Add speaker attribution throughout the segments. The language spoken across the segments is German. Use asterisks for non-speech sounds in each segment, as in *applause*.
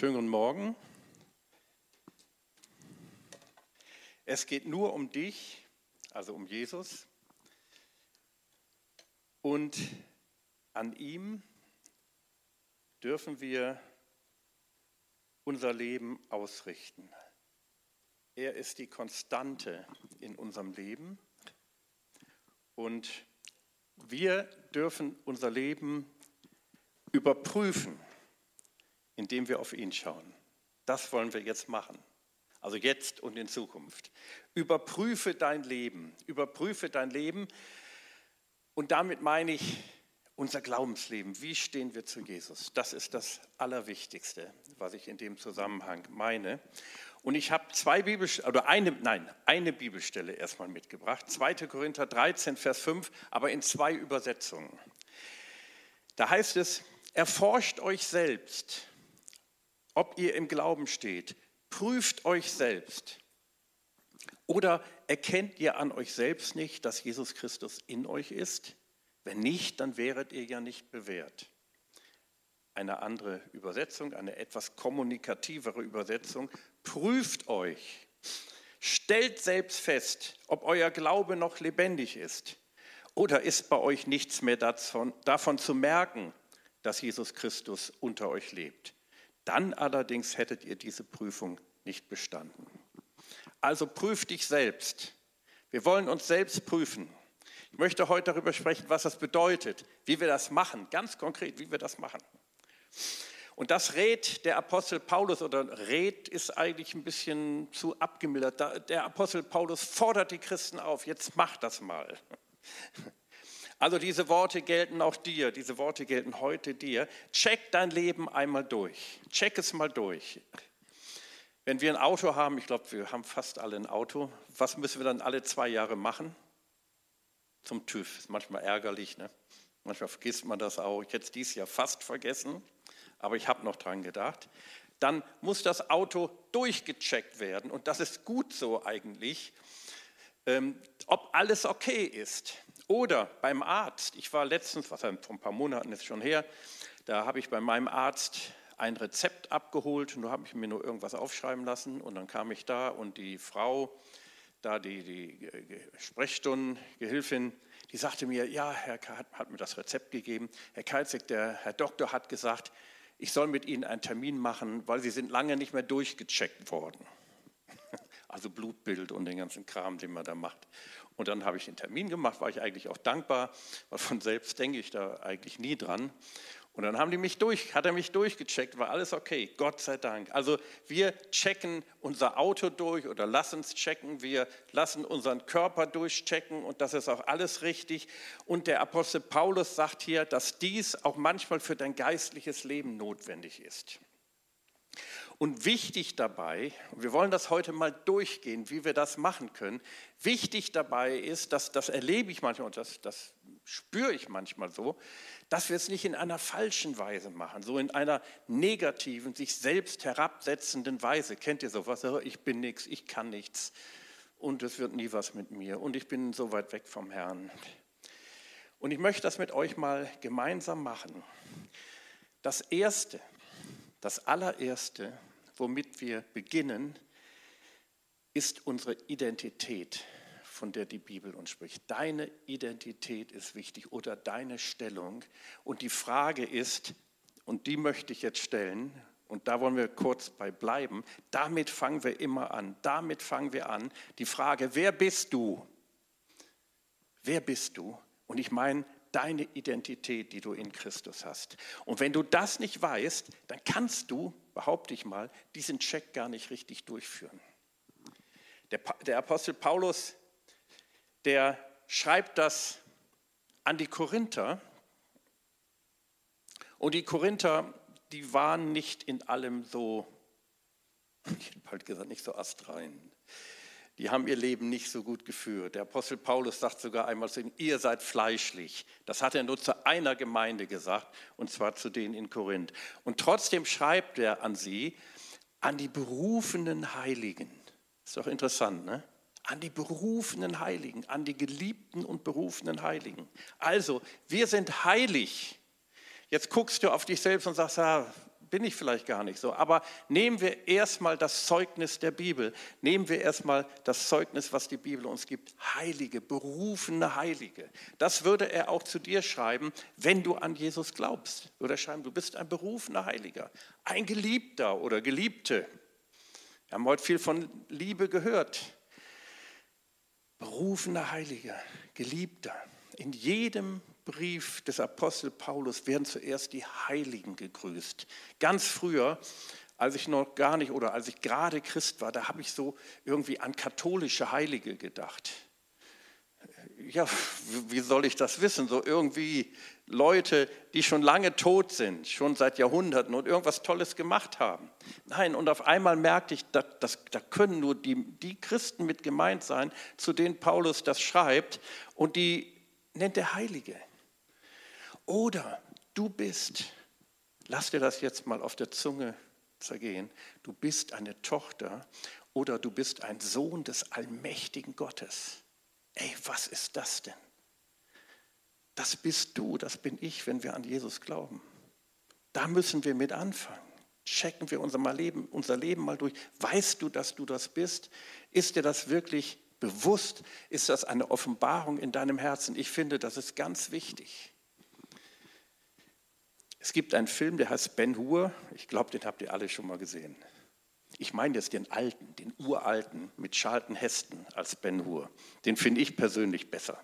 Speaker 1: Schönen guten Morgen. Es geht nur um dich, also um Jesus. Und an ihm dürfen wir unser Leben ausrichten. Er ist die Konstante in unserem Leben und wir dürfen unser Leben überprüfen indem wir auf ihn schauen. Das wollen wir jetzt machen. Also jetzt und in Zukunft. Überprüfe dein Leben. Überprüfe dein Leben. Und damit meine ich unser Glaubensleben. Wie stehen wir zu Jesus? Das ist das Allerwichtigste, was ich in dem Zusammenhang meine. Und ich habe zwei Bibelstellen, oder eine, nein, eine Bibelstelle erstmal mitgebracht. 2. Korinther 13, Vers 5, aber in zwei Übersetzungen. Da heißt es, erforscht euch selbst, ob ihr im Glauben steht. Prüft euch selbst. Oder erkennt ihr an euch selbst nicht, dass Jesus Christus in euch ist? Wenn nicht, dann wäret ihr ja nicht bewährt. Eine andere Übersetzung, eine etwas kommunikativere Übersetzung. Prüft euch. Stellt selbst fest, ob euer Glaube noch lebendig ist. Oder ist bei euch nichts mehr davon, davon zu merken, dass Jesus Christus unter euch lebt? Dann allerdings hättet ihr diese Prüfung nicht bestanden. Also prüf dich selbst. Wir wollen uns selbst prüfen. Ich möchte heute darüber sprechen, was das bedeutet, wie wir das machen, ganz konkret, wie wir das machen. Und das rät der Apostel Paulus, oder rät ist eigentlich ein bisschen zu abgemildert. Der Apostel Paulus fordert die Christen auf, jetzt mach das mal. Also diese Worte gelten auch dir, diese Worte gelten heute dir. Check dein Leben einmal durch. Check es mal durch. Wenn wir ein Auto haben, ich glaube, wir haben fast alle ein Auto, was müssen wir dann alle zwei Jahre machen? Zum TÜV. Ist manchmal ärgerlich, ne? Manchmal vergisst man das auch. Ich hätte es dieses Jahr fast vergessen, aber ich habe noch dran gedacht. Dann muss das Auto durchgecheckt werden und das ist gut so eigentlich, ähm, ob alles okay ist. Oder beim Arzt. Ich war letztens, was vor ein paar Monaten ist schon her, da habe ich bei meinem Arzt ein Rezept abgeholt und da habe ich mir nur irgendwas aufschreiben lassen und dann kam ich da und die Frau, da die, die Sprechstundengehilfin, die sagte mir, ja, Herr K. Hat, hat mir das Rezept gegeben. Herr Kalzig, der Herr Doktor hat gesagt, ich soll mit Ihnen einen Termin machen, weil Sie sind lange nicht mehr durchgecheckt worden. Also Blutbild und den ganzen Kram, den man da macht. Und dann habe ich den Termin gemacht, war ich eigentlich auch dankbar, weil von selbst denke ich da eigentlich nie dran. Und dann haben die mich durch, hat er mich durchgecheckt, war alles okay, Gott sei Dank. Also wir checken unser Auto durch oder lassen es checken, wir lassen unseren Körper durchchecken und das ist auch alles richtig. Und der Apostel Paulus sagt hier, dass dies auch manchmal für dein geistliches Leben notwendig ist. Und wichtig dabei, wir wollen das heute mal durchgehen, wie wir das machen können, wichtig dabei ist, dass das erlebe ich manchmal und das, das spüre ich manchmal so, dass wir es nicht in einer falschen Weise machen, so in einer negativen, sich selbst herabsetzenden Weise. Kennt ihr sowas? Ich bin nichts, ich kann nichts und es wird nie was mit mir und ich bin so weit weg vom Herrn. Und ich möchte das mit euch mal gemeinsam machen. Das Erste, das allererste, womit wir beginnen, ist unsere Identität, von der die Bibel uns spricht. Deine Identität ist wichtig oder deine Stellung. Und die Frage ist, und die möchte ich jetzt stellen, und da wollen wir kurz bei bleiben, damit fangen wir immer an. Damit fangen wir an. Die Frage, wer bist du? Wer bist du? Und ich meine deine Identität, die du in Christus hast. Und wenn du das nicht weißt, dann kannst du behaupte ich mal, diesen Check gar nicht richtig durchführen. Der, der Apostel Paulus, der schreibt das an die Korinther. Und die Korinther, die waren nicht in allem so, ich hätte bald gesagt, nicht so astrein die haben ihr Leben nicht so gut geführt. Der Apostel Paulus sagt sogar einmal zu ihnen, ihr seid fleischlich. Das hat er nur zu einer Gemeinde gesagt, und zwar zu denen in Korinth. Und trotzdem schreibt er an sie, an die berufenen Heiligen. Ist doch interessant, ne? An die berufenen Heiligen, an die geliebten und berufenen Heiligen. Also, wir sind heilig. Jetzt guckst du auf dich selbst und sagst, ah, bin ich vielleicht gar nicht so. Aber nehmen wir erstmal das Zeugnis der Bibel. Nehmen wir erstmal das Zeugnis, was die Bibel uns gibt. Heilige, berufene Heilige. Das würde er auch zu dir schreiben, wenn du an Jesus glaubst. Oder schreiben, du bist ein berufener Heiliger, ein Geliebter oder Geliebte. Wir haben heute viel von Liebe gehört. Berufener Heiliger, Geliebter. In jedem Brief des Apostel Paulus werden zuerst die Heiligen gegrüßt. Ganz früher, als ich noch gar nicht oder als ich gerade Christ war, da habe ich so irgendwie an katholische Heilige gedacht. Ja, wie soll ich das wissen? So irgendwie Leute, die schon lange tot sind, schon seit Jahrhunderten und irgendwas Tolles gemacht haben. Nein, und auf einmal merkte ich, da, das, da können nur die, die Christen mit gemeint sein, zu denen Paulus das schreibt, und die nennt er Heilige. Oder du bist, lass dir das jetzt mal auf der Zunge zergehen, du bist eine Tochter oder du bist ein Sohn des allmächtigen Gottes. Ey, was ist das denn? Das bist du, das bin ich, wenn wir an Jesus glauben. Da müssen wir mit anfangen. Checken wir unser Leben, unser Leben mal durch. Weißt du, dass du das bist? Ist dir das wirklich bewusst? Ist das eine Offenbarung in deinem Herzen? Ich finde, das ist ganz wichtig. Es gibt einen Film, der heißt Ben Hur. Ich glaube, den habt ihr alle schon mal gesehen. Ich meine jetzt den alten, den uralten mit Charlton Heston als Ben Hur. Den finde ich persönlich besser.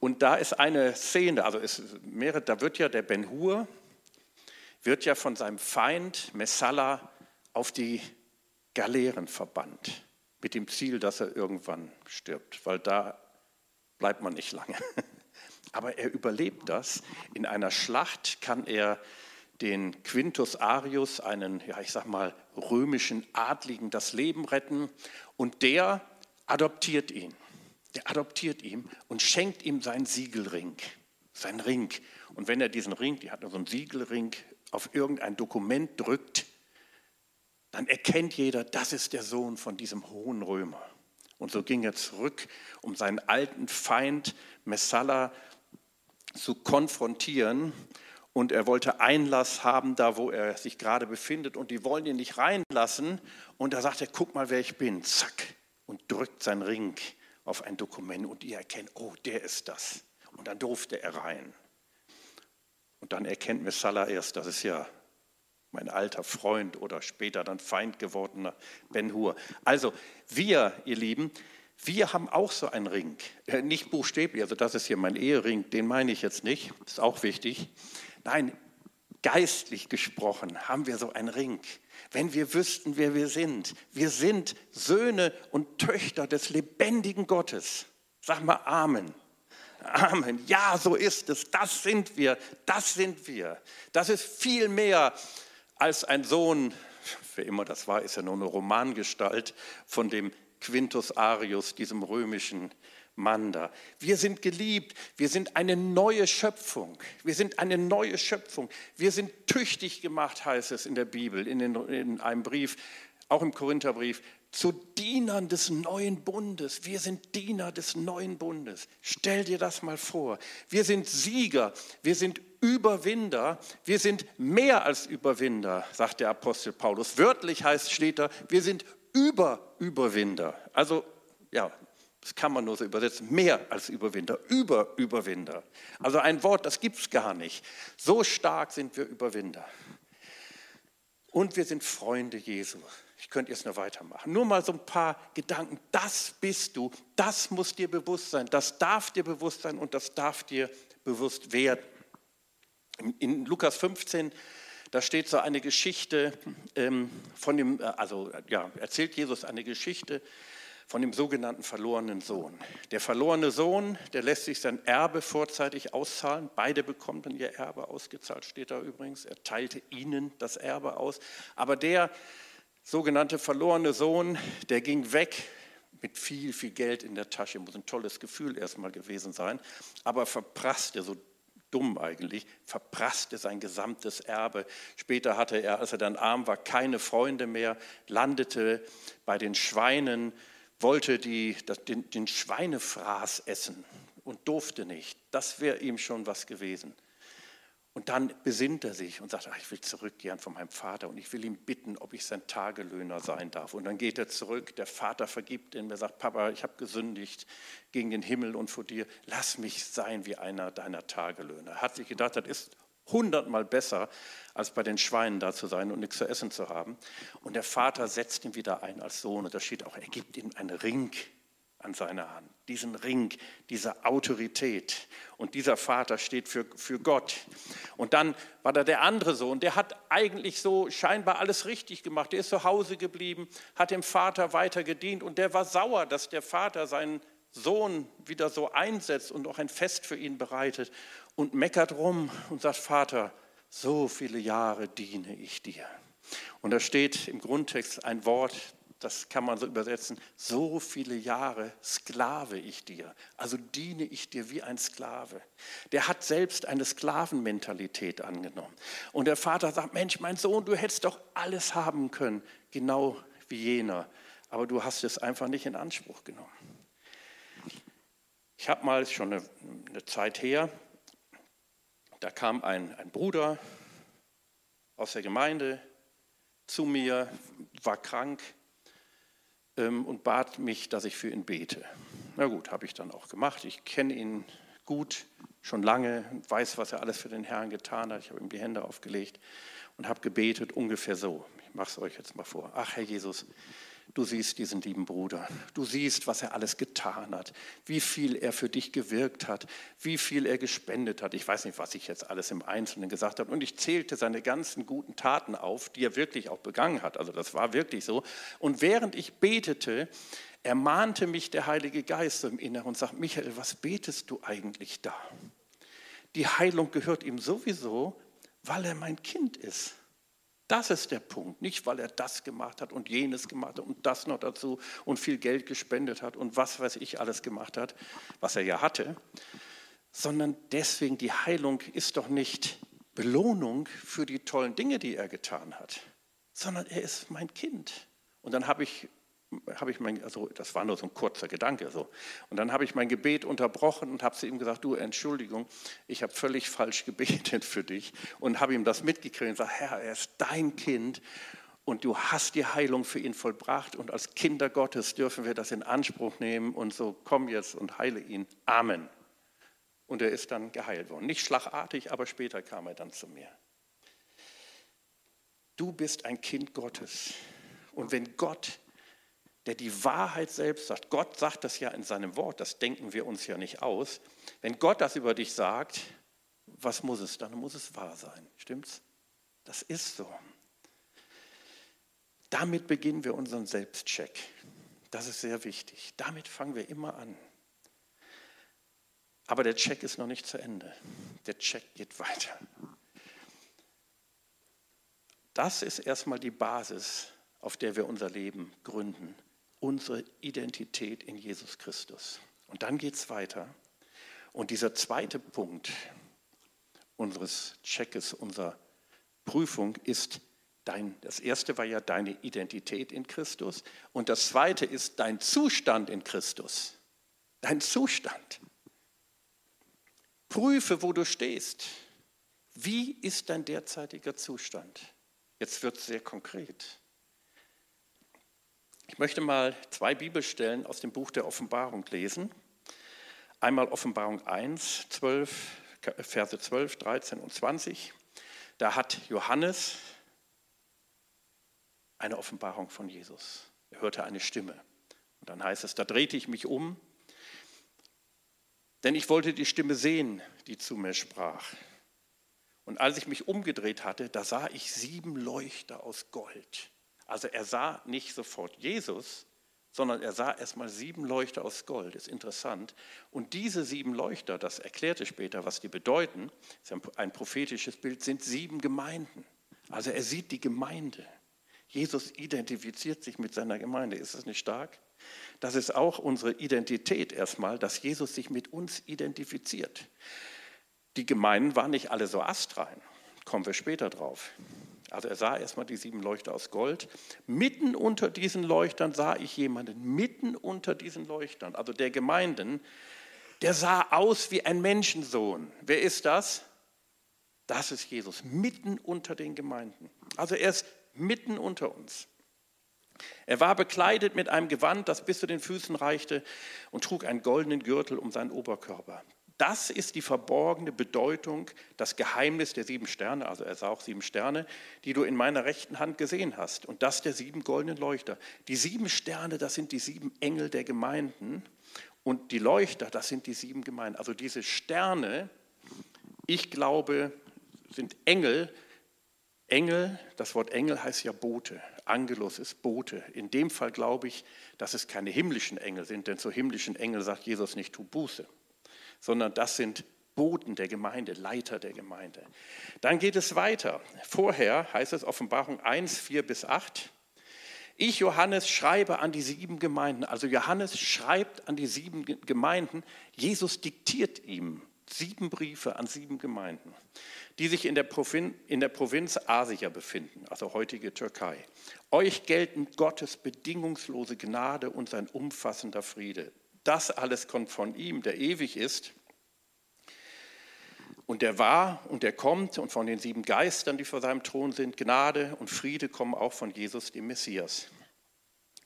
Speaker 1: Und da ist eine Szene, also mehrere, da wird ja der Ben Hur, wird ja von seinem Feind Messala auf die Galeeren verbannt, mit dem Ziel, dass er irgendwann stirbt, weil da bleibt man nicht lange. *laughs* Aber er überlebt das. In einer Schlacht kann er den Quintus Arius, einen, ja, ich sag mal, römischen Adligen, das Leben retten. Und der adoptiert ihn. Der adoptiert ihn und schenkt ihm seinen Siegelring, seinen Ring. Und wenn er diesen Ring, die hat so einen Siegelring, auf irgendein Dokument drückt, dann erkennt jeder, das ist der Sohn von diesem hohen Römer. Und so ging er zurück, um seinen alten Feind Messala zu konfrontieren. Und er wollte Einlass haben, da wo er sich gerade befindet. Und die wollen ihn nicht reinlassen. Und da sagt er, guck mal, wer ich bin. Zack. Und drückt seinen Ring auf ein Dokument. Und die erkennen, oh, der ist das. Und dann durfte er rein. Und dann erkennt Messala erst, das ist ja mein alter Freund oder später dann Feind gewordener Ben Hur. Also wir, ihr Lieben, wir haben auch so einen Ring, äh, nicht buchstäblich, also das ist hier mein Ehering, den meine ich jetzt nicht, ist auch wichtig. Nein, geistlich gesprochen haben wir so einen Ring. Wenn wir wüssten, wer wir sind. Wir sind Söhne und Töchter des lebendigen Gottes. Sag mal Amen. Amen. Ja, so ist es. Das sind wir. Das sind wir. Das ist viel mehr als ein Sohn, wer immer das war, ist ja nur eine Romangestalt von dem Quintus Arius, diesem römischen Mann da. Wir sind geliebt, wir sind eine neue Schöpfung. Wir sind eine neue Schöpfung. Wir sind tüchtig gemacht, heißt es in der Bibel, in, den, in einem Brief, auch im Korintherbrief, zu Dienern des neuen Bundes. Wir sind Diener des neuen Bundes. Stell dir das mal vor. Wir sind Sieger, wir sind Überwinder, wir sind mehr als Überwinder, sagt der Apostel Paulus. Wörtlich heißt, steht da, wir sind Über-Überwinder. Also, ja, das kann man nur so übersetzen, mehr als Überwinder, Über-Überwinder. Also ein Wort, das gibt es gar nicht. So stark sind wir Überwinder. Und wir sind Freunde Jesu. Ich könnte jetzt nur weitermachen. Nur mal so ein paar Gedanken. Das bist du, das muss dir bewusst sein, das darf dir bewusst sein und das darf dir bewusst werden. In Lukas 15 da steht so eine Geschichte ähm, von dem, äh, also ja, erzählt Jesus eine Geschichte von dem sogenannten verlorenen Sohn. Der verlorene Sohn, der lässt sich sein Erbe vorzeitig auszahlen. Beide bekommen dann ihr Erbe ausgezahlt, steht da übrigens. Er teilte ihnen das Erbe aus. Aber der sogenannte verlorene Sohn, der ging weg mit viel, viel Geld in der Tasche. Muss ein tolles Gefühl erstmal gewesen sein. Aber verprasste so dumm eigentlich, verprasste sein gesamtes Erbe. Später hatte er, als er dann arm war, keine Freunde mehr, landete bei den Schweinen, wollte die, den, den Schweinefraß essen und durfte nicht. Das wäre ihm schon was gewesen. Und dann besinnt er sich und sagt, ach, ich will zurückkehren von meinem Vater und ich will ihn bitten, ob ich sein Tagelöhner sein darf. Und dann geht er zurück, der Vater vergibt ihm, er sagt, Papa, ich habe gesündigt gegen den Himmel und vor dir, lass mich sein wie einer deiner Tagelöhner. Er hat sich gedacht, das ist hundertmal besser, als bei den Schweinen da zu sein und nichts zu essen zu haben. Und der Vater setzt ihn wieder ein als Sohn und da steht auch, er gibt ihm einen Ring an seiner Hand, diesen Ring, diese Autorität. Und dieser Vater steht für, für Gott. Und dann war da der andere Sohn, der hat eigentlich so scheinbar alles richtig gemacht. Der ist zu Hause geblieben, hat dem Vater weiter gedient und der war sauer, dass der Vater seinen Sohn wieder so einsetzt und auch ein Fest für ihn bereitet und meckert rum und sagt, Vater, so viele Jahre diene ich dir. Und da steht im Grundtext ein Wort, das kann man so übersetzen, so viele Jahre sklave ich dir, also diene ich dir wie ein Sklave. Der hat selbst eine Sklavenmentalität angenommen. Und der Vater sagt, Mensch, mein Sohn, du hättest doch alles haben können, genau wie jener, aber du hast es einfach nicht in Anspruch genommen. Ich habe mal schon eine, eine, Zeit her, da kam ein, ein Bruder aus der Gemeinde zu mir, war krank, und bat mich, dass ich für ihn bete. Na gut, habe ich dann auch gemacht. Ich kenne ihn gut, schon lange, weiß, was er alles für den Herrn getan hat. Ich habe ihm die Hände aufgelegt und habe gebetet ungefähr so. Ich mache es euch jetzt mal vor. Ach, Herr Jesus, Du siehst diesen lieben Bruder. Du siehst, was er alles getan hat, wie viel er für dich gewirkt hat, wie viel er gespendet hat. Ich weiß nicht, was ich jetzt alles im Einzelnen gesagt habe. Und ich zählte seine ganzen guten Taten auf, die er wirklich auch begangen hat. Also das war wirklich so. Und während ich betete, ermahnte mich der Heilige Geist im Inneren und sagte, Michael, was betest du eigentlich da? Die Heilung gehört ihm sowieso, weil er mein Kind ist. Das ist der Punkt. Nicht, weil er das gemacht hat und jenes gemacht hat und das noch dazu und viel Geld gespendet hat und was weiß ich alles gemacht hat, was er ja hatte, sondern deswegen die Heilung ist doch nicht Belohnung für die tollen Dinge, die er getan hat, sondern er ist mein Kind. Und dann habe ich habe ich mein, also das war nur so ein kurzer Gedanke so. Und dann habe ich mein Gebet unterbrochen und habe zu ihm gesagt, du Entschuldigung, ich habe völlig falsch gebetet für dich und habe ihm das mitgekriegt und gesagt, Herr, er ist dein Kind und du hast die Heilung für ihn vollbracht und als Kinder Gottes dürfen wir das in Anspruch nehmen und so komm jetzt und heile ihn. Amen. Und er ist dann geheilt worden. Nicht schlagartig, aber später kam er dann zu mir. Du bist ein Kind Gottes. Und wenn Gott der die Wahrheit selbst sagt. Gott sagt das ja in seinem Wort, das denken wir uns ja nicht aus. Wenn Gott das über dich sagt, was muss es? Dann muss es wahr sein. Stimmt's? Das ist so. Damit beginnen wir unseren Selbstcheck. Das ist sehr wichtig. Damit fangen wir immer an. Aber der Check ist noch nicht zu Ende. Der Check geht weiter. Das ist erstmal die Basis, auf der wir unser Leben gründen unsere Identität in Jesus Christus. Und dann geht es weiter. Und dieser zweite Punkt unseres Checkes, unserer Prüfung ist dein, das erste war ja deine Identität in Christus und das zweite ist dein Zustand in Christus. Dein Zustand. Prüfe, wo du stehst. Wie ist dein derzeitiger Zustand? Jetzt wird es sehr konkret. Ich möchte mal zwei Bibelstellen aus dem Buch der Offenbarung lesen. Einmal Offenbarung 1, 12, Verse 12, 13 und 20. Da hat Johannes eine Offenbarung von Jesus. Er hörte eine Stimme. Und dann heißt es, da drehte ich mich um, denn ich wollte die Stimme sehen, die zu mir sprach. Und als ich mich umgedreht hatte, da sah ich sieben Leuchter aus Gold also er sah nicht sofort Jesus, sondern er sah erstmal sieben Leuchter aus Gold. Ist interessant. Und diese sieben Leuchter, das erklärte später, was die bedeuten, ist ein prophetisches Bild, sind sieben Gemeinden. Also er sieht die Gemeinde. Jesus identifiziert sich mit seiner Gemeinde. Ist das nicht stark? Das ist auch unsere Identität erstmal, dass Jesus sich mit uns identifiziert. Die Gemeinden waren nicht alle so astrein. Kommen wir später drauf. Also er sah erstmal die sieben Leuchter aus Gold. Mitten unter diesen Leuchtern sah ich jemanden, mitten unter diesen Leuchtern, also der Gemeinden, der sah aus wie ein Menschensohn. Wer ist das? Das ist Jesus, mitten unter den Gemeinden. Also er ist mitten unter uns. Er war bekleidet mit einem Gewand, das bis zu den Füßen reichte und trug einen goldenen Gürtel um seinen Oberkörper. Das ist die verborgene Bedeutung, das Geheimnis der sieben Sterne, also er sah auch sieben Sterne, die du in meiner rechten Hand gesehen hast. Und das der sieben goldenen Leuchter. Die sieben Sterne, das sind die sieben Engel der Gemeinden. Und die Leuchter, das sind die sieben Gemeinden. Also diese Sterne, ich glaube, sind Engel. Engel, das Wort Engel heißt ja Bote. Angelus ist Bote. In dem Fall glaube ich, dass es keine himmlischen Engel sind, denn zu himmlischen Engel sagt Jesus nicht, tu Buße sondern das sind Boten der Gemeinde, Leiter der Gemeinde. Dann geht es weiter. Vorher heißt es Offenbarung 1, 4 bis 8. Ich, Johannes, schreibe an die sieben Gemeinden. Also Johannes schreibt an die sieben Gemeinden. Jesus diktiert ihm sieben Briefe an sieben Gemeinden, die sich in der, Provinz, in der Provinz Asia befinden, also heutige Türkei. Euch gelten Gottes bedingungslose Gnade und sein umfassender Friede. Das alles kommt von ihm, der ewig ist. Und der war und der kommt und von den sieben Geistern, die vor seinem Thron sind, Gnade und Friede kommen auch von Jesus, dem Messias.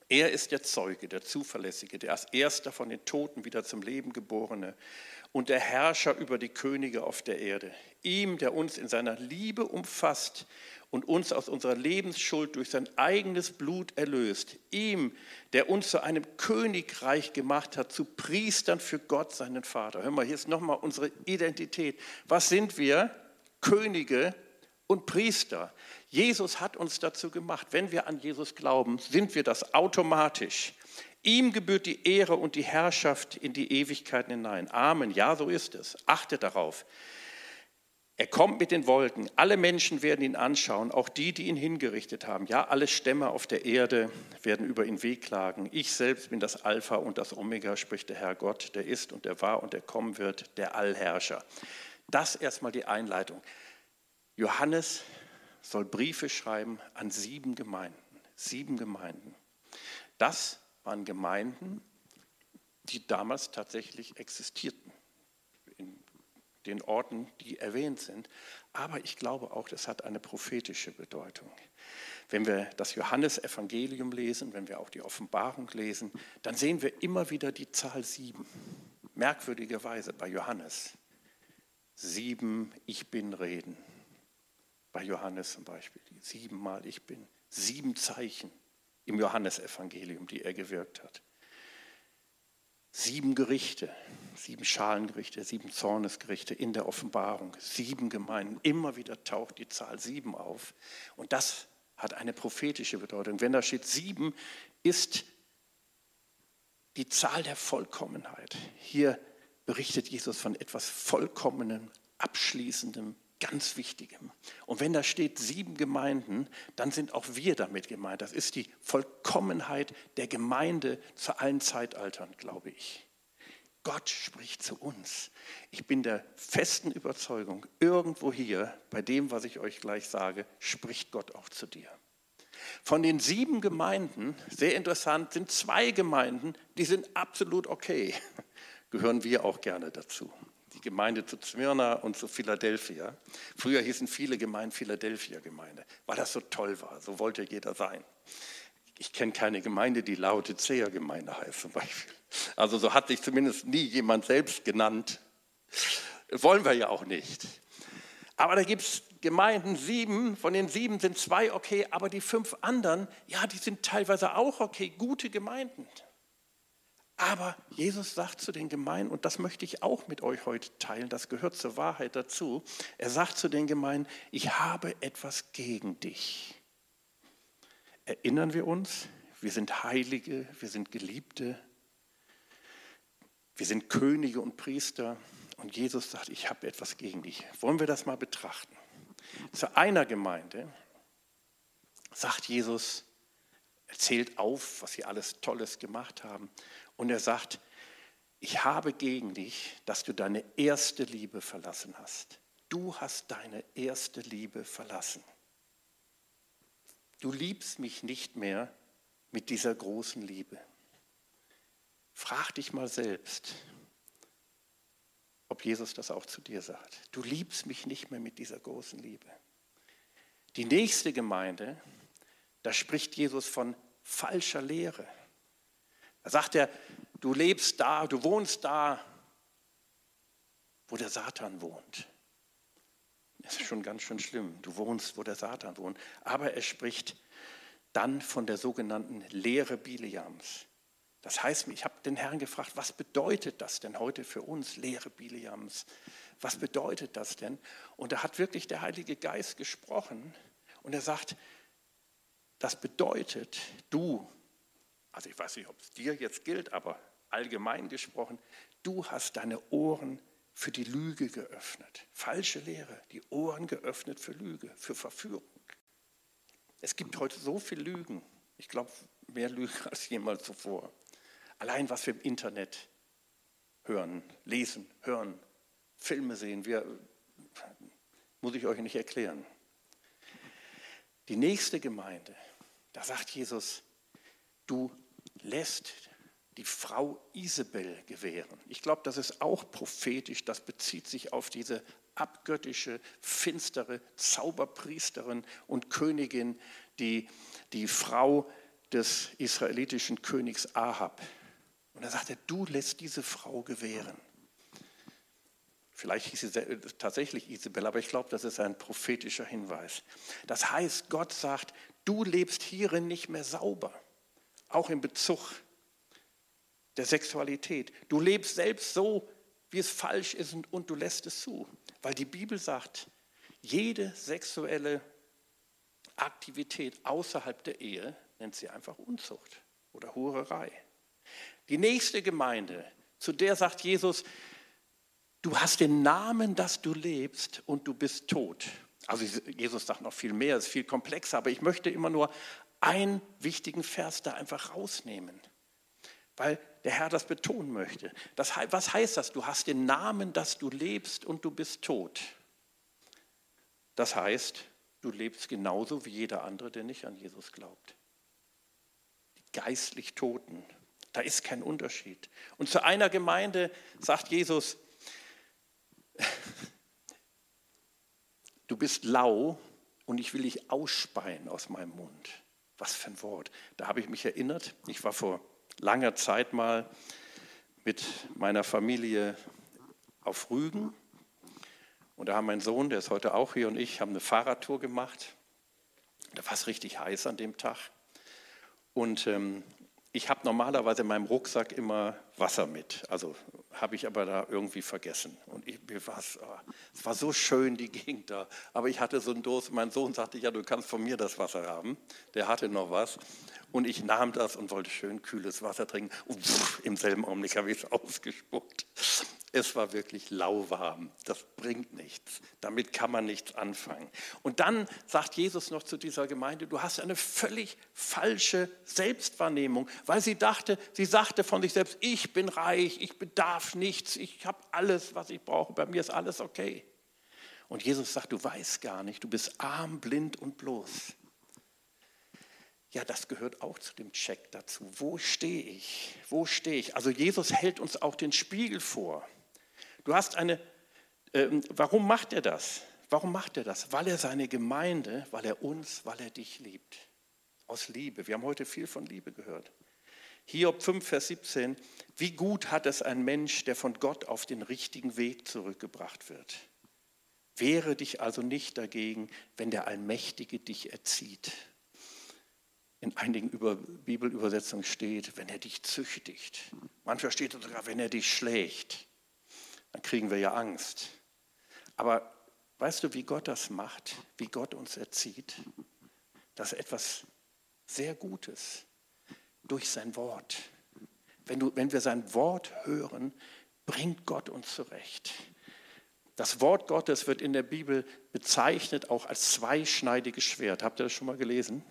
Speaker 1: Er ist der Zeuge, der Zuverlässige, der als erster von den Toten wieder zum Leben geborene und der Herrscher über die Könige auf der Erde. Ihm, der uns in seiner Liebe umfasst und uns aus unserer Lebensschuld durch sein eigenes Blut erlöst. Ihm, der uns zu einem Königreich gemacht hat, zu Priestern für Gott, seinen Vater. Hör mal, hier ist nochmal unsere Identität. Was sind wir? Könige und Priester. Jesus hat uns dazu gemacht. Wenn wir an Jesus glauben, sind wir das automatisch. Ihm gebührt die Ehre und die Herrschaft in die Ewigkeiten hinein. Amen. Ja, so ist es. Achtet darauf. Er kommt mit den Wolken. Alle Menschen werden ihn anschauen, auch die, die ihn hingerichtet haben. Ja, alle Stämme auf der Erde werden über ihn wehklagen. Ich selbst bin das Alpha und das Omega, spricht der Herr Gott, der ist und der war und der kommen wird, der Allherrscher. Das erstmal die Einleitung. Johannes soll Briefe schreiben an sieben Gemeinden. Sieben Gemeinden. Das waren Gemeinden, die damals tatsächlich existierten den Orten, die erwähnt sind. Aber ich glaube auch, das hat eine prophetische Bedeutung. Wenn wir das Johannesevangelium lesen, wenn wir auch die Offenbarung lesen, dann sehen wir immer wieder die Zahl sieben. Merkwürdigerweise bei Johannes. Sieben Ich bin Reden. Bei Johannes zum Beispiel. Siebenmal Ich bin. Sieben Zeichen im Johannesevangelium, die er gewirkt hat. Sieben Gerichte, sieben Schalengerichte, sieben Zornesgerichte in der Offenbarung, sieben Gemeinden. Immer wieder taucht die Zahl sieben auf. Und das hat eine prophetische Bedeutung. Wenn da steht sieben, ist die Zahl der Vollkommenheit. Hier berichtet Jesus von etwas Vollkommenem, Abschließendem, ganz Wichtigem. Und wenn da steht sieben Gemeinden, dann sind auch wir damit gemeint. Das ist die Vollkommenheit der Gemeinde zu allen Zeitaltern, glaube ich. Gott spricht zu uns. Ich bin der festen Überzeugung, irgendwo hier, bei dem, was ich euch gleich sage, spricht Gott auch zu dir. Von den sieben Gemeinden, sehr interessant, sind zwei Gemeinden, die sind absolut okay. *laughs* Gehören wir auch gerne dazu die Gemeinde zu Smyrna und zu Philadelphia. Früher hießen viele Gemeinden Philadelphia-Gemeinde, weil das so toll war. So wollte jeder sein. Ich kenne keine Gemeinde, die Laodicea-Gemeinde heißt zum Beispiel. Also so hat sich zumindest nie jemand selbst genannt. Wollen wir ja auch nicht. Aber da gibt es Gemeinden, sieben, von den sieben sind zwei okay, aber die fünf anderen, ja, die sind teilweise auch okay, gute Gemeinden. Aber Jesus sagt zu den Gemeinden, und das möchte ich auch mit euch heute teilen, das gehört zur Wahrheit dazu, er sagt zu den Gemeinden, ich habe etwas gegen dich. Erinnern wir uns, wir sind Heilige, wir sind Geliebte, wir sind Könige und Priester und Jesus sagt, ich habe etwas gegen dich. Wollen wir das mal betrachten? Zu einer Gemeinde sagt Jesus, erzählt auf, was sie alles Tolles gemacht haben und er sagt, ich habe gegen dich, dass du deine erste Liebe verlassen hast. Du hast deine erste Liebe verlassen. Du liebst mich nicht mehr mit dieser großen Liebe. Frag dich mal selbst, ob Jesus das auch zu dir sagt. Du liebst mich nicht mehr mit dieser großen Liebe. Die nächste Gemeinde, da spricht Jesus von falscher Lehre. Da sagt er, du lebst da, du wohnst da, wo der Satan wohnt. Das ist schon ganz schön schlimm. Du wohnst, wo der Satan wohnt. Aber er spricht dann von der sogenannten Lehre Biliams. Das heißt, ich habe den Herrn gefragt, was bedeutet das denn heute für uns, Lehre Biliams? Was bedeutet das denn? Und da hat wirklich der Heilige Geist gesprochen und er sagt, das bedeutet, du, also ich weiß nicht, ob es dir jetzt gilt, aber allgemein gesprochen, du hast deine Ohren für die Lüge geöffnet. Falsche Lehre, die Ohren geöffnet für Lüge, für Verführung. Es gibt heute so viel Lügen. Ich glaube, mehr Lügen *laughs* als jemals zuvor. Allein was wir im Internet hören, lesen, hören, Filme sehen, wir, muss ich euch nicht erklären. Die nächste Gemeinde, da sagt Jesus, du lässt die Frau Isabel gewähren. Ich glaube, das ist auch prophetisch, das bezieht sich auf diese abgöttische, finstere Zauberpriesterin und Königin, die die Frau des israelitischen Königs Ahab. Und da sagt er, du lässt diese Frau gewähren. Vielleicht hieß sie tatsächlich Isabel, aber ich glaube, das ist ein prophetischer Hinweis. Das heißt, Gott sagt, du lebst hierin nicht mehr sauber, auch in Bezug der Sexualität. Du lebst selbst so, wie es falsch ist und, du lässt es zu. Weil die Bibel sagt, jede sexuelle Aktivität außerhalb der Ehe nennt sie einfach Unzucht oder Hurerei. Die nächste Gemeinde, zu der sagt Jesus, du hast den Namen, dass du lebst und du bist tot. Also Jesus sagt noch viel mehr, ist viel komplexer, aber ich möchte immer nur einen wichtigen Vers da einfach rausnehmen weil der Herr das betonen möchte. Das, was heißt das? Du hast den Namen, dass du lebst und du bist tot. Das heißt, du lebst genauso wie jeder andere, der nicht an Jesus glaubt. Die geistlich Toten. Da ist kein Unterschied. Und zu einer Gemeinde sagt Jesus, *laughs* du bist lau und ich will dich ausspeien aus meinem Mund. Was für ein Wort. Da habe ich mich erinnert, ich war vor langer Zeit mal mit meiner Familie auf Rügen. Und da haben mein Sohn, der ist heute auch hier, und ich haben eine Fahrradtour gemacht. Da war es richtig heiß an dem Tag. Und ähm, ich habe normalerweise in meinem Rucksack immer Wasser mit. Also habe ich aber da irgendwie vergessen. Und ich, mir oh, es war so schön, die *laughs* Gegend da. Aber ich hatte so einen Durst. Mein Sohn sagte, ja, du kannst von mir das Wasser haben. Der hatte noch was. Und ich nahm das und wollte schön kühles Wasser trinken. Und pff, im selben Augenblick habe ich es *laughs* ausgespuckt. Es war wirklich lauwarm. Das bringt nichts. Damit kann man nichts anfangen. Und dann sagt Jesus noch zu dieser Gemeinde, du hast eine völlig falsche Selbstwahrnehmung, weil sie dachte, sie sagte von sich selbst, ich bin reich, ich bedarf nichts, ich habe alles, was ich brauche, bei mir ist alles okay. Und Jesus sagt, du weißt gar nicht, du bist arm, blind und bloß. Ja, das gehört auch zu dem Check dazu. Wo stehe ich? Wo stehe ich? Also Jesus hält uns auch den Spiegel vor. Du hast eine, äh, warum macht er das? Warum macht er das? Weil er seine Gemeinde, weil er uns, weil er dich liebt. Aus Liebe. Wir haben heute viel von Liebe gehört. Hiob 5, Vers 17. Wie gut hat es ein Mensch, der von Gott auf den richtigen Weg zurückgebracht wird. Wehre dich also nicht dagegen, wenn der Allmächtige dich erzieht. In einigen Über Bibelübersetzungen steht, wenn er dich züchtigt. Manchmal steht sogar, wenn er dich schlägt dann kriegen wir ja Angst. Aber weißt du, wie Gott das macht, wie Gott uns erzieht? Das ist etwas sehr Gutes durch sein Wort. Wenn, du, wenn wir sein Wort hören, bringt Gott uns zurecht. Das Wort Gottes wird in der Bibel bezeichnet auch als zweischneidiges Schwert. Habt ihr das schon mal gelesen?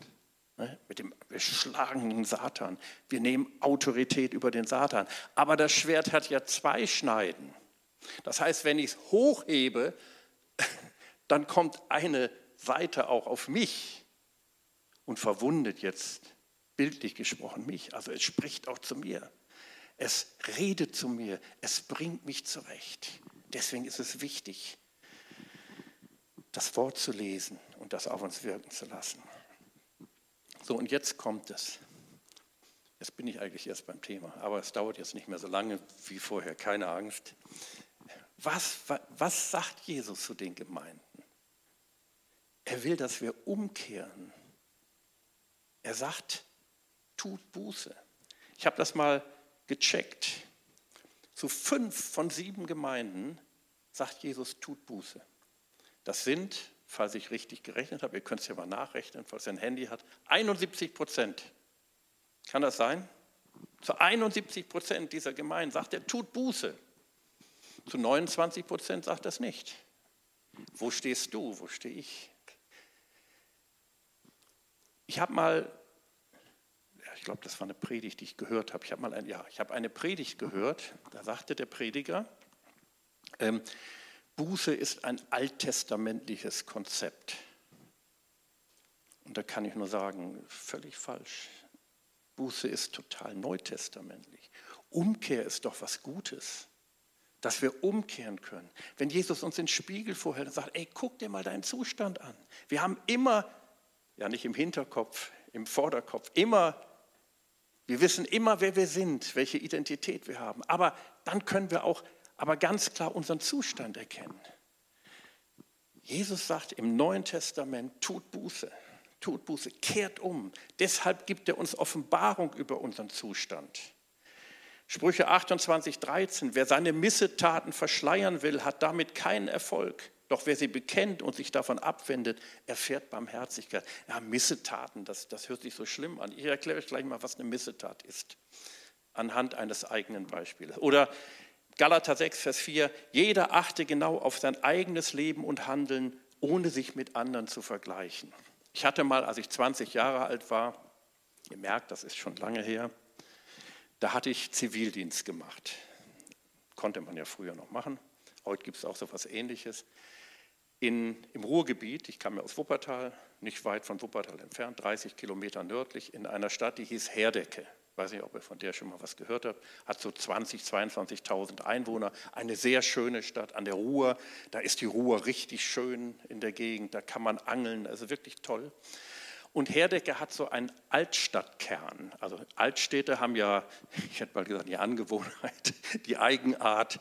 Speaker 1: Ne? Mit dem, wir schlagen den Satan. Wir nehmen Autorität über den Satan. Aber das Schwert hat ja zwei Schneiden. Das heißt, wenn ich es hochhebe, *laughs* dann kommt eine Seite auch auf mich und verwundet jetzt, bildlich gesprochen, mich. Also es spricht auch zu mir. Es redet zu mir. Es bringt mich zurecht. Deswegen ist es wichtig, das Wort zu lesen und das auf uns wirken zu lassen. So, und jetzt kommt es. Jetzt bin ich eigentlich erst beim Thema, aber es dauert jetzt nicht mehr so lange wie vorher, keine Angst. Was, was, sagt Jesus zu den Gemeinden? Er will, dass wir umkehren. Er sagt, tut Buße. Ich habe das mal gecheckt. Zu fünf von sieben Gemeinden sagt Jesus, tut Buße. Das sind, falls ich richtig gerechnet habe, ihr könnt es ja mal nachrechnen, falls ihr ein Handy hat, 71 Prozent. Kann das sein? Zu 71 Prozent dieser Gemeinden sagt er, tut Buße. Zu 29 Prozent sagt das nicht. Wo stehst du? Wo stehe ich? Ich habe mal, ich glaube, das war eine Predigt, die ich gehört habe. Ich habe mal ein, ja, ich habe eine Predigt gehört. Da sagte der Prediger, ähm, Buße ist ein alttestamentliches Konzept. Und da kann ich nur sagen, völlig falsch. Buße ist total neutestamentlich. Umkehr ist doch was Gutes, dass wir umkehren können. Wenn Jesus uns den Spiegel vorhält und sagt, ey, guck dir mal deinen Zustand an. Wir haben immer, ja nicht im Hinterkopf, im Vorderkopf, immer, wir wissen immer, wer wir sind, welche Identität wir haben. Aber dann können wir auch aber ganz klar unseren Zustand erkennen. Jesus sagt im Neuen Testament, tut Buße tut Buße, kehrt um. Deshalb gibt er uns Offenbarung über unseren Zustand. Sprüche 28, 13, wer seine Missetaten verschleiern will, hat damit keinen Erfolg. Doch wer sie bekennt und sich davon abwendet, erfährt Barmherzigkeit. Ja, Missetaten, das, das hört sich so schlimm an. Ich erkläre euch gleich mal, was eine Missetat ist, anhand eines eigenen Beispiels. Oder Galater 6, Vers 4, jeder achte genau auf sein eigenes Leben und Handeln, ohne sich mit anderen zu vergleichen. Ich hatte mal, als ich 20 Jahre alt war, ihr merkt, das ist schon lange her, da hatte ich Zivildienst gemacht. Konnte man ja früher noch machen. Heute gibt es auch so etwas Ähnliches. In, Im Ruhrgebiet, ich kam ja aus Wuppertal, nicht weit von Wuppertal entfernt, 30 Kilometer nördlich, in einer Stadt, die hieß Herdecke weiß nicht, ob ihr von der schon mal was gehört habt, hat so 20, 22.000 Einwohner, eine sehr schöne Stadt an der Ruhr. Da ist die Ruhr richtig schön in der Gegend, da kann man angeln, also wirklich toll. Und Herdecke hat so einen Altstadtkern. Also Altstädte haben ja, *laughs* ich hätte mal gesagt, die Angewohnheit, *laughs* die Eigenart,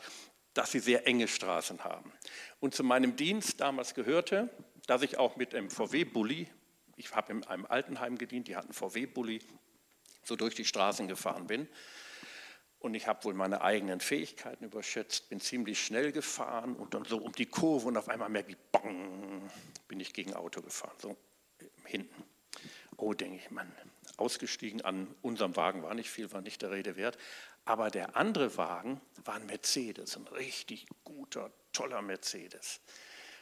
Speaker 1: dass sie sehr enge Straßen haben. Und zu meinem Dienst damals gehörte, dass ich auch mit einem VW-Bulli, ich habe in einem Altenheim gedient, die hatten VW-Bulli, so durch die Straßen gefahren bin. Und ich habe wohl meine eigenen Fähigkeiten überschätzt, bin ziemlich schnell gefahren und dann so um die Kurve und auf einmal merke ich, bang, bin ich gegen Auto gefahren, so hinten. Oh, denke ich, Mann, ausgestiegen an unserem Wagen war nicht viel, war nicht der Rede wert. Aber der andere Wagen war ein Mercedes, ein richtig guter, toller Mercedes.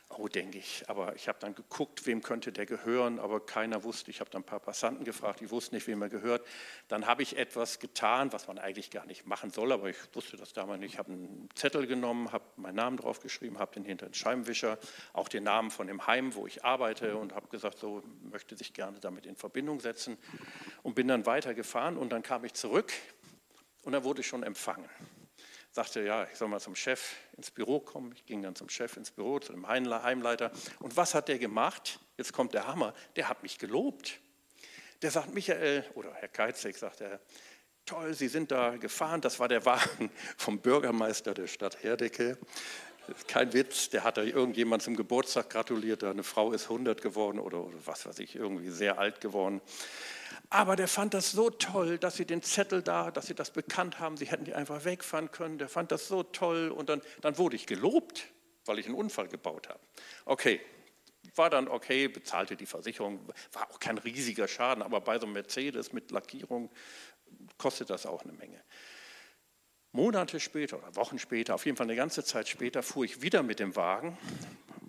Speaker 1: Oh, denke ich. Aber ich habe dann geguckt, wem könnte der gehören, aber keiner wusste. Ich habe dann ein paar Passanten gefragt, die wussten nicht, wem er gehört. Dann habe ich etwas getan, was man eigentlich gar nicht machen soll, aber ich wusste das damals nicht. Ich habe einen Zettel genommen, habe meinen Namen drauf geschrieben, habe den hinter den Scheibenwischer, auch den Namen von dem Heim, wo ich arbeite und habe gesagt, so möchte sich gerne damit in Verbindung setzen und bin dann weitergefahren und dann kam ich zurück und da wurde ich schon empfangen sagte, ja, ich soll mal zum Chef ins Büro kommen. Ich ging dann zum Chef ins Büro, zu dem Heimleiter. Und was hat der gemacht? Jetzt kommt der Hammer. Der hat mich gelobt. Der sagt, Michael, oder Herr Keizig, sagt er, toll, Sie sind da gefahren. Das war der Wagen *laughs* vom Bürgermeister der Stadt Herdecke. Kein Witz, der hat da irgendjemand zum Geburtstag gratuliert. Eine Frau ist 100 geworden oder, oder was weiß ich, irgendwie sehr alt geworden. Aber der fand das so toll, dass sie den Zettel da, dass sie das bekannt haben, sie hätten die einfach wegfahren können. Der fand das so toll und dann, dann wurde ich gelobt, weil ich einen Unfall gebaut habe. Okay, war dann okay, bezahlte die Versicherung, war auch kein riesiger Schaden, aber bei so einem Mercedes mit Lackierung kostet das auch eine Menge. Monate später oder Wochen später, auf jeden Fall eine ganze Zeit später, fuhr ich wieder mit dem Wagen,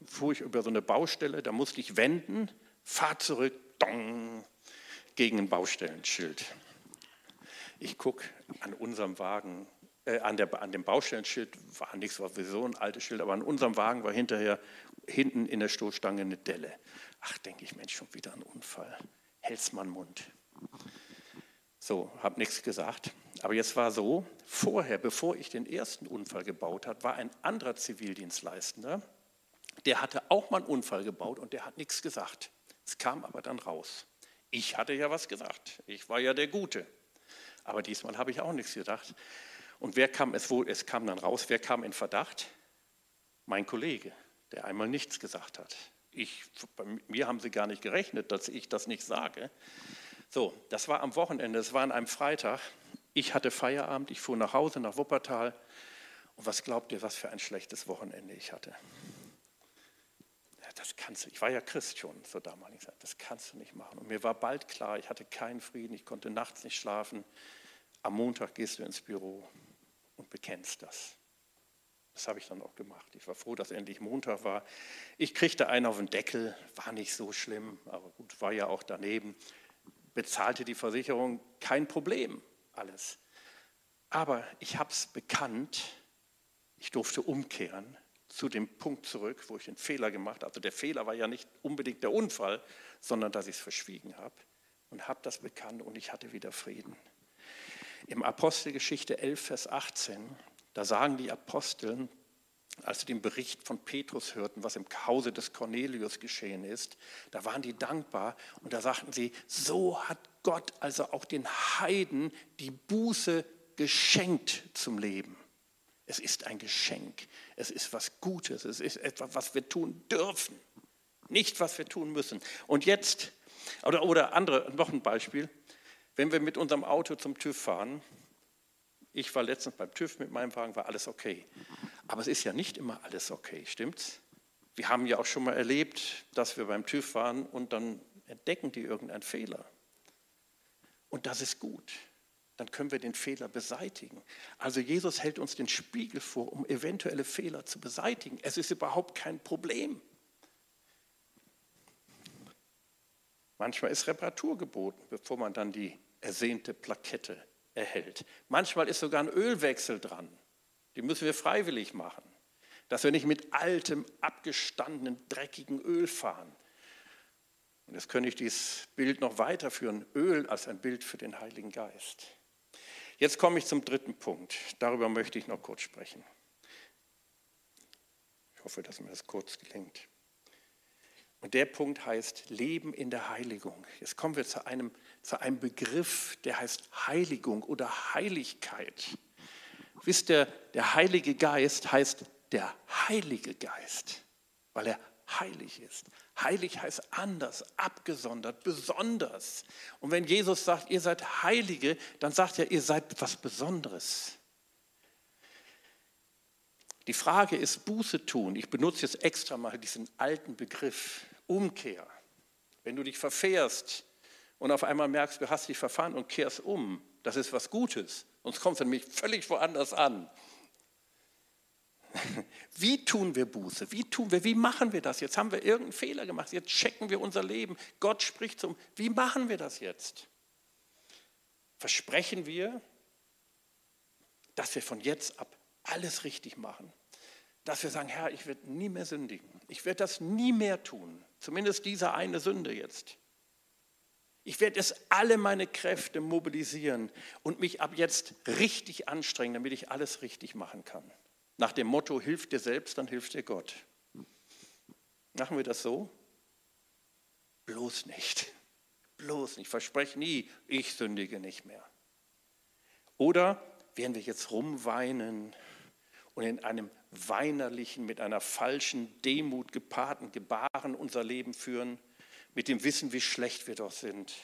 Speaker 1: fuhr ich über so eine Baustelle, da musste ich wenden, fahr zurück, dong, gegen ein Baustellenschild. Ich gucke an unserem Wagen, äh, an, der, an dem Baustellenschild war nichts, war sowieso ein altes Schild, aber an unserem Wagen war hinterher hinten in der Stoßstange eine Delle. Ach, denke ich, Mensch, schon wieder ein Unfall. Hält's mal Mund. So, habe nichts gesagt. Aber jetzt war so, vorher, bevor ich den ersten Unfall gebaut habe, war ein anderer Zivildienstleistender, der hatte auch mal einen Unfall gebaut und der hat nichts gesagt. Es kam aber dann raus. Ich hatte ja was gesagt. Ich war ja der Gute. Aber diesmal habe ich auch nichts gedacht. Und wer kam es wohl, es kam dann raus, wer kam in Verdacht? Mein Kollege, der einmal nichts gesagt hat. Ich, bei mir haben sie gar nicht gerechnet, dass ich das nicht sage. So, das war am Wochenende, es war an einem Freitag. Ich hatte Feierabend, ich fuhr nach Hause, nach Wuppertal. Und was glaubt ihr, was für ein schlechtes Wochenende ich hatte? Das kannst du, ich war ja Christ schon zur damaligen Zeit, das kannst du nicht machen. Und mir war bald klar, ich hatte keinen Frieden, ich konnte nachts nicht schlafen. Am Montag gehst du ins Büro und bekennst das. Das habe ich dann auch gemacht. Ich war froh, dass endlich Montag war. Ich kriegte einen auf den Deckel, war nicht so schlimm, aber gut, war ja auch daneben bezahlte die Versicherung, kein Problem, alles. Aber ich habe es bekannt, ich durfte umkehren zu dem Punkt zurück, wo ich einen Fehler gemacht habe. Also der Fehler war ja nicht unbedingt der Unfall, sondern dass ich es verschwiegen habe und habe das bekannt und ich hatte wieder Frieden. Im Apostelgeschichte 11, Vers 18, da sagen die Aposteln, als sie den Bericht von Petrus hörten, was im Hause des Cornelius geschehen ist, da waren die dankbar und da sagten sie, so hat Gott also auch den Heiden die Buße geschenkt zum Leben. Es ist ein Geschenk, es ist was Gutes, es ist etwas, was wir tun dürfen, nicht was wir tun müssen. Und jetzt, oder, oder andere, noch ein Beispiel, wenn wir mit unserem Auto zum TÜV fahren, ich war letztens beim TÜV mit meinem Wagen, war alles okay. Aber es ist ja nicht immer alles okay, stimmt's? Wir haben ja auch schon mal erlebt, dass wir beim TÜV waren und dann entdecken die irgendeinen Fehler. Und das ist gut. Dann können wir den Fehler beseitigen. Also Jesus hält uns den Spiegel vor, um eventuelle Fehler zu beseitigen. Es ist überhaupt kein Problem. Manchmal ist Reparatur geboten, bevor man dann die ersehnte Plakette erhält. Manchmal ist sogar ein Ölwechsel dran. Die müssen wir freiwillig machen. Dass wir nicht mit altem, abgestandenen, dreckigen Öl fahren. Und jetzt könnte ich dieses Bild noch weiterführen. Öl als ein Bild für den Heiligen Geist. Jetzt komme ich zum dritten Punkt. Darüber möchte ich noch kurz sprechen. Ich hoffe, dass mir das kurz gelingt. Und der Punkt heißt Leben in der Heiligung. Jetzt kommen wir zu einem, zu einem Begriff, der heißt Heiligung oder Heiligkeit. Wisst ihr, der Heilige Geist heißt der Heilige Geist, weil er heilig ist. Heilig heißt anders, abgesondert, besonders. Und wenn Jesus sagt, ihr seid Heilige, dann sagt er, ihr seid etwas Besonderes. Die Frage ist Buße tun. Ich benutze jetzt extra mal diesen alten Begriff Umkehr. Wenn du dich verfährst und auf einmal merkst, du hast dich verfahren und kehrst um, das ist was Gutes. Sonst kommt es nämlich völlig woanders an. Wie tun wir Buße? Wie tun wir? Wie machen wir das? Jetzt haben wir irgendeinen Fehler gemacht. Jetzt checken wir unser Leben. Gott spricht zum. Wie machen wir das jetzt? Versprechen wir, dass wir von jetzt ab alles richtig machen? Dass wir sagen, Herr, ich werde nie mehr sündigen. Ich werde das nie mehr tun. Zumindest diese eine Sünde jetzt. Ich werde es alle meine Kräfte mobilisieren und mich ab jetzt richtig anstrengen, damit ich alles richtig machen kann. Nach dem Motto, hilf dir selbst, dann hilft dir Gott. Machen wir das so? Bloß nicht. Bloß nicht. Ich verspreche nie, ich sündige nicht mehr. Oder werden wir jetzt rumweinen und in einem weinerlichen, mit einer falschen Demut gepaarten Gebaren unser Leben führen? mit dem Wissen, wie schlecht wir doch sind.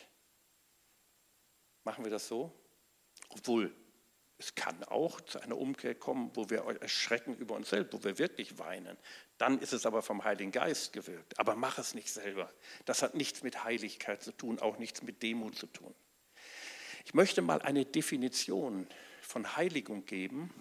Speaker 1: Machen wir das so? Obwohl, es kann auch zu einer Umkehr kommen, wo wir erschrecken über uns selbst, wo wir wirklich weinen. Dann ist es aber vom Heiligen Geist gewirkt. Aber mach es nicht selber. Das hat nichts mit Heiligkeit zu tun, auch nichts mit Demut zu tun. Ich möchte mal eine Definition von Heiligung geben,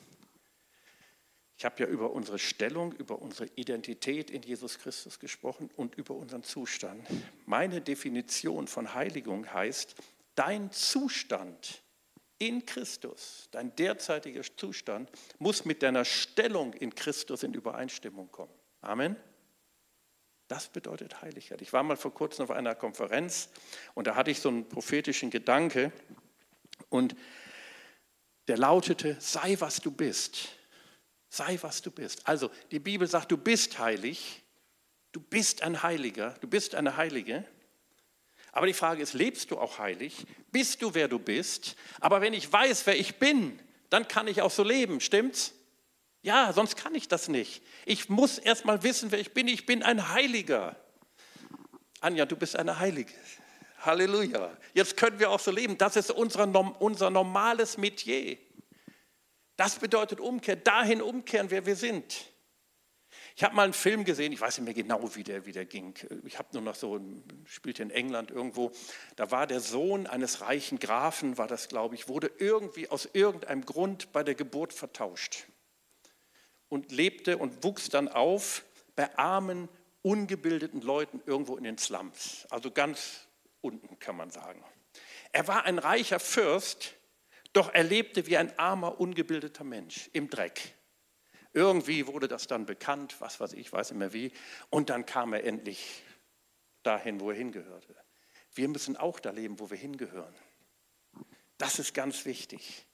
Speaker 1: ich habe ja über unsere Stellung, über unsere Identität in Jesus Christus gesprochen und über unseren Zustand. Meine Definition von Heiligung heißt, dein Zustand in Christus, dein derzeitiger Zustand, muss mit deiner Stellung in Christus in Übereinstimmung kommen. Amen. Das bedeutet Heiligkeit. Ich war mal vor kurzem auf einer Konferenz und da hatte ich so einen prophetischen Gedanke Und der lautete, sei was du bist. Sei was du bist. Also die Bibel sagt, du bist heilig, du bist ein Heiliger, du bist eine Heilige. Aber die Frage ist, lebst du auch heilig? Bist du, wer du bist? Aber wenn ich weiß, wer ich bin, dann kann ich auch so leben, stimmt's? Ja, sonst kann ich das nicht. Ich muss erst mal wissen, wer ich bin. Ich bin ein Heiliger. Anja, du bist eine Heilige. Halleluja. Jetzt können wir auch so leben. Das ist unser, unser normales Metier. Das bedeutet Umkehr, dahin umkehren, wer wir sind. Ich habe mal einen Film gesehen, ich weiß nicht mehr genau, wie der, wie der ging. Ich habe nur noch so, spielte in England irgendwo. Da war der Sohn eines reichen Grafen, war das, glaube ich, wurde irgendwie aus irgendeinem Grund bei der Geburt vertauscht und lebte und wuchs dann auf bei armen, ungebildeten Leuten irgendwo in den Slums. Also ganz unten kann man sagen. Er war ein reicher Fürst, doch er lebte wie ein armer, ungebildeter Mensch im Dreck. Irgendwie wurde das dann bekannt, was weiß ich, weiß nicht mehr wie, und dann kam er endlich dahin, wo er hingehörte. Wir müssen auch da leben, wo wir hingehören. Das ist ganz wichtig.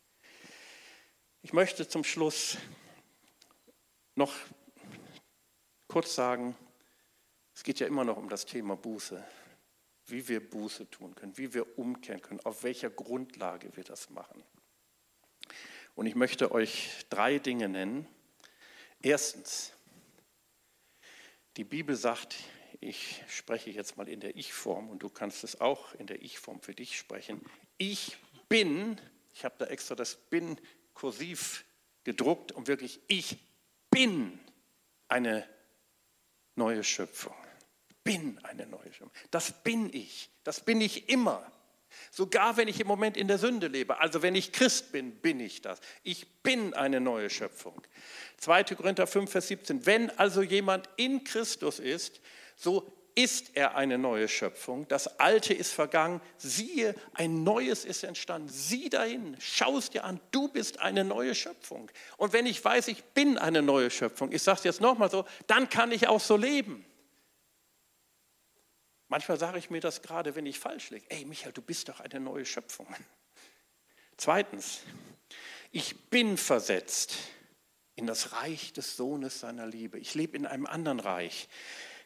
Speaker 1: Ich möchte zum Schluss noch kurz sagen, es geht ja immer noch um das Thema Buße wie wir Buße tun können, wie wir umkehren können, auf welcher Grundlage wir das machen. Und ich möchte euch drei Dinge nennen. Erstens, die Bibel sagt, ich spreche jetzt mal in der Ich-Form und du kannst es auch in der Ich-Form für dich sprechen. Ich bin, ich habe da extra das Bin kursiv gedruckt und wirklich, ich bin eine neue Schöpfung bin eine neue Schöpfung. Das bin ich. Das bin ich immer. Sogar wenn ich im Moment in der Sünde lebe. Also wenn ich Christ bin, bin ich das. Ich bin eine neue Schöpfung. 2. Korinther 5, Vers 17. Wenn also jemand in Christus ist, so ist er eine neue Schöpfung. Das Alte ist vergangen. Siehe, ein Neues ist entstanden. Sieh dahin, schau es dir an. Du bist eine neue Schöpfung. Und wenn ich weiß, ich bin eine neue Schöpfung, ich sage es jetzt nochmal so, dann kann ich auch so leben. Manchmal sage ich mir das gerade, wenn ich falsch liege. Ey, Michael, du bist doch eine neue Schöpfung. Zweitens, ich bin versetzt in das Reich des Sohnes seiner Liebe. Ich lebe in einem anderen Reich.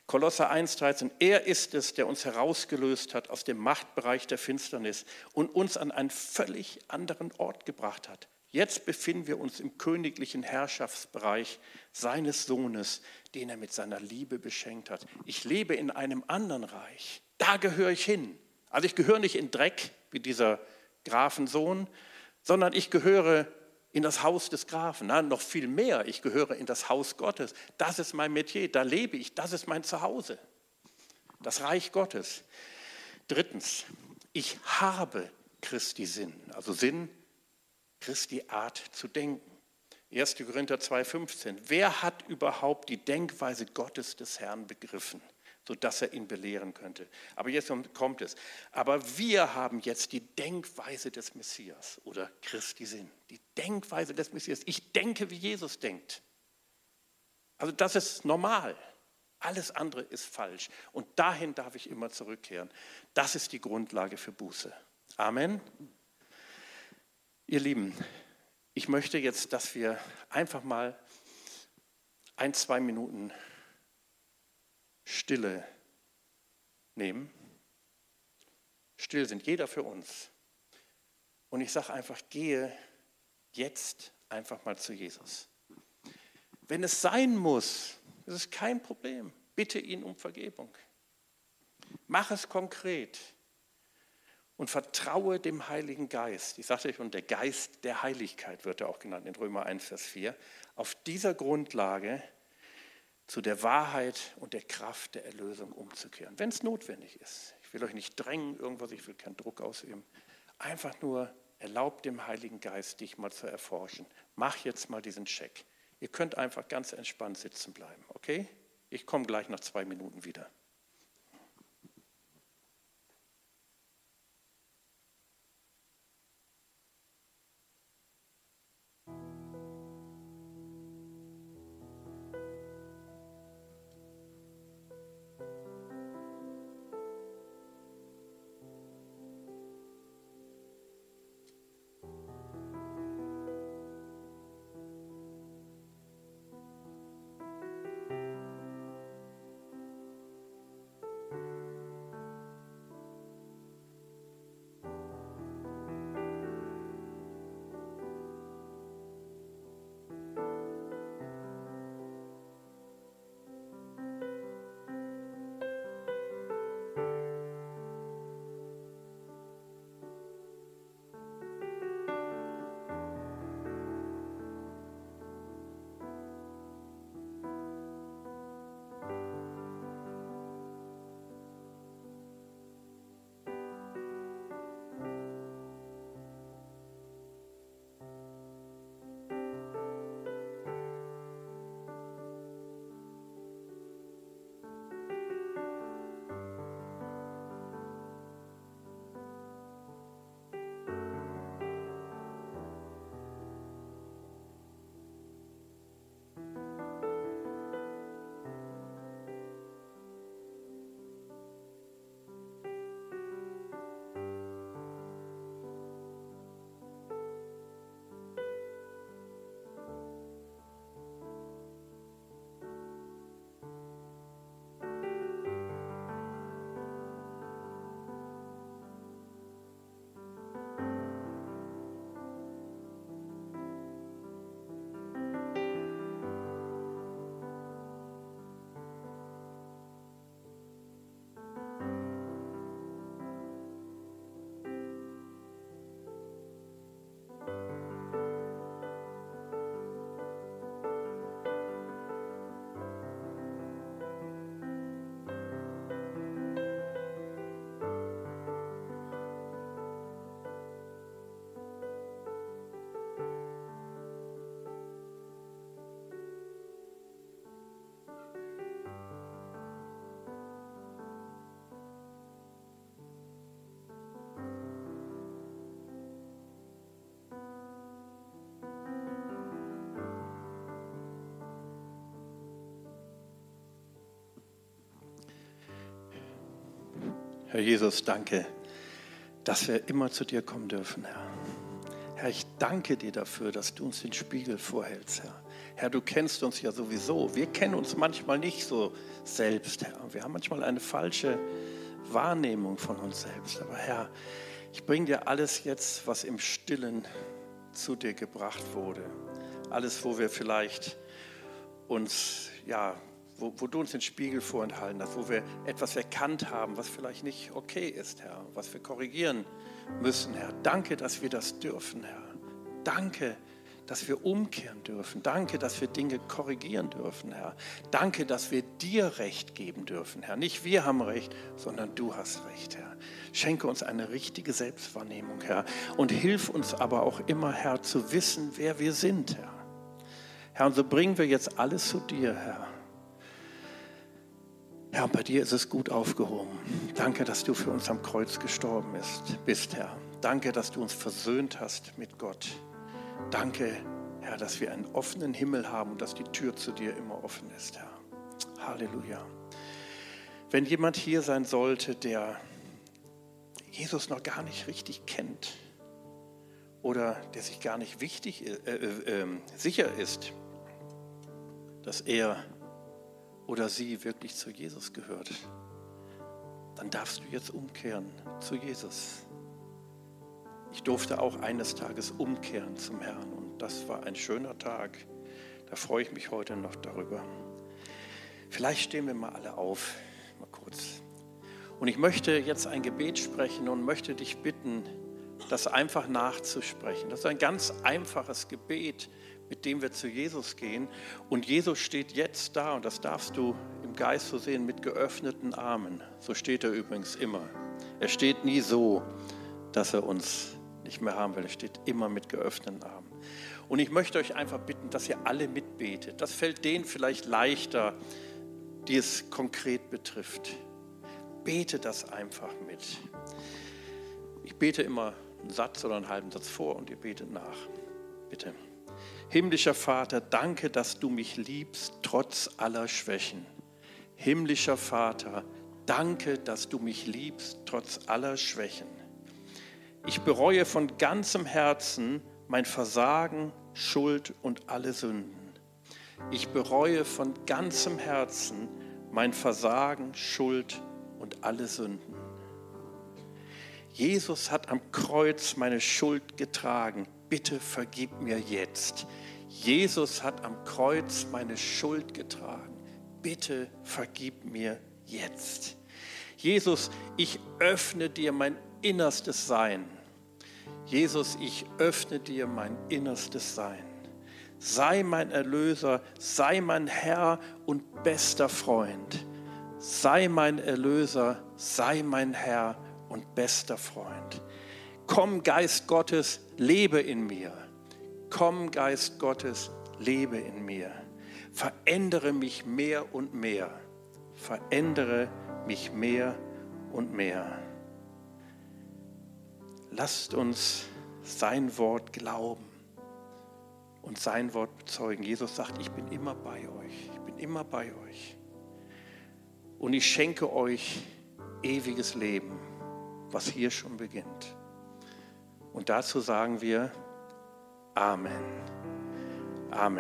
Speaker 1: Kolosser 1,13. Er ist es, der uns herausgelöst hat aus dem Machtbereich der Finsternis und uns an einen völlig anderen Ort gebracht hat. Jetzt befinden wir uns im königlichen Herrschaftsbereich seines Sohnes, den er mit seiner Liebe beschenkt hat. Ich lebe in einem anderen Reich. Da gehöre ich hin. Also ich gehöre nicht in Dreck wie dieser Grafensohn, sondern ich gehöre in das Haus des Grafen. Nein, noch viel mehr, ich gehöre in das Haus Gottes. Das ist mein Metier, da lebe ich, das ist mein Zuhause. Das Reich Gottes. Drittens, ich habe Christi Sinn. Also Sinn Christi Art zu denken. 1. Korinther 2,15. Wer hat überhaupt die Denkweise Gottes des Herrn begriffen, sodass er ihn belehren könnte? Aber jetzt kommt es. Aber wir haben jetzt die Denkweise des Messias oder Christi Sinn. Die Denkweise des Messias. Ich denke, wie Jesus denkt. Also das ist normal. Alles andere ist falsch. Und dahin darf ich immer zurückkehren. Das ist die Grundlage für Buße. Amen. Ihr Lieben, ich möchte jetzt, dass wir einfach mal ein, zwei Minuten Stille nehmen. Still sind, jeder für uns. Und ich sage einfach, gehe jetzt einfach mal zu Jesus. Wenn es sein muss, ist es kein Problem. Bitte ihn um Vergebung. Mach es konkret und vertraue dem Heiligen Geist. Ich sagte euch, und der Geist der Heiligkeit wird er auch genannt in Römer 1, Vers 4. Auf dieser Grundlage zu der Wahrheit und der Kraft der Erlösung umzukehren, wenn es notwendig ist. Ich will euch nicht drängen, irgendwas, ich will keinen Druck ausüben. Einfach nur erlaubt dem Heiligen Geist, dich mal zu erforschen. Mach jetzt mal diesen Check. Ihr könnt einfach ganz entspannt sitzen bleiben, okay? Ich komme gleich nach zwei Minuten wieder. Herr Jesus, danke, dass wir immer zu dir kommen dürfen, Herr. Herr, ich danke dir dafür, dass du uns den Spiegel vorhältst, Herr. Herr, du kennst uns ja sowieso. Wir kennen uns manchmal nicht so selbst, Herr. Wir haben manchmal eine falsche Wahrnehmung von uns selbst. Aber Herr, ich bringe dir alles jetzt, was im Stillen zu dir gebracht wurde. Alles, wo wir vielleicht uns, ja, wo, wo, du uns den Spiegel vorenthalten hast, wo wir etwas erkannt haben, was vielleicht nicht okay ist, Herr, was wir korrigieren müssen, Herr. Danke, dass wir das dürfen, Herr. Danke, dass wir umkehren dürfen. Danke, dass wir Dinge korrigieren dürfen, Herr. Danke, dass wir dir Recht geben dürfen, Herr. Nicht wir haben Recht, sondern du hast Recht, Herr. Schenke uns eine richtige Selbstwahrnehmung, Herr. Und hilf uns aber auch immer, Herr, zu wissen, wer wir sind, Herr. Herr, und so bringen wir jetzt alles zu dir, Herr. Herr, bei dir ist es gut aufgehoben. Danke, dass du für uns am Kreuz gestorben bist, Herr. Danke, dass du uns versöhnt hast mit Gott. Danke, Herr, dass wir einen offenen Himmel haben und dass die Tür zu dir immer offen ist, Herr. Halleluja. Wenn jemand hier sein sollte, der Jesus noch gar nicht richtig kennt oder der sich gar nicht wichtig, äh, äh, äh, sicher ist, dass er oder sie wirklich zu Jesus gehört, dann darfst du jetzt umkehren zu Jesus. Ich durfte auch eines Tages umkehren zum Herrn und das war ein schöner Tag. Da freue ich mich heute noch darüber. Vielleicht stehen wir mal alle auf, mal kurz. Und ich möchte jetzt ein Gebet sprechen und möchte dich bitten, das einfach nachzusprechen. Das ist ein ganz einfaches Gebet, mit dem wir zu Jesus gehen. Und Jesus steht jetzt da, und das darfst du im Geist so sehen, mit geöffneten Armen. So steht er übrigens immer. Er steht nie so, dass er uns nicht mehr haben will. Er steht immer mit geöffneten Armen. Und ich möchte euch einfach bitten, dass ihr alle mitbetet. Das fällt denen vielleicht leichter, die es konkret betrifft. Bete das einfach mit. Ich bete immer einen Satz oder einen halben Satz vor und ihr betet nach. Bitte. Himmlischer Vater, danke, dass du mich liebst, trotz aller Schwächen. Himmlischer Vater, danke, dass du mich liebst, trotz aller Schwächen. Ich bereue von ganzem Herzen mein Versagen, Schuld und alle Sünden. Ich bereue von ganzem Herzen mein Versagen, Schuld und alle Sünden. Jesus hat am Kreuz meine Schuld getragen. Bitte vergib mir jetzt. Jesus hat am Kreuz meine Schuld getragen. Bitte vergib mir jetzt. Jesus, ich öffne dir mein innerstes Sein. Jesus, ich öffne dir mein innerstes Sein. Sei mein Erlöser, sei mein Herr und bester Freund. Sei mein Erlöser, sei mein Herr und bester Freund. Komm, Geist Gottes, lebe in mir. Komm, Geist Gottes, lebe in mir. Verändere mich mehr und mehr. Verändere mich mehr und mehr. Lasst uns sein Wort glauben und sein Wort bezeugen. Jesus sagt, ich bin immer bei euch. Ich bin immer bei euch. Und ich schenke euch ewiges Leben, was hier schon beginnt. Und dazu sagen wir Amen. Amen.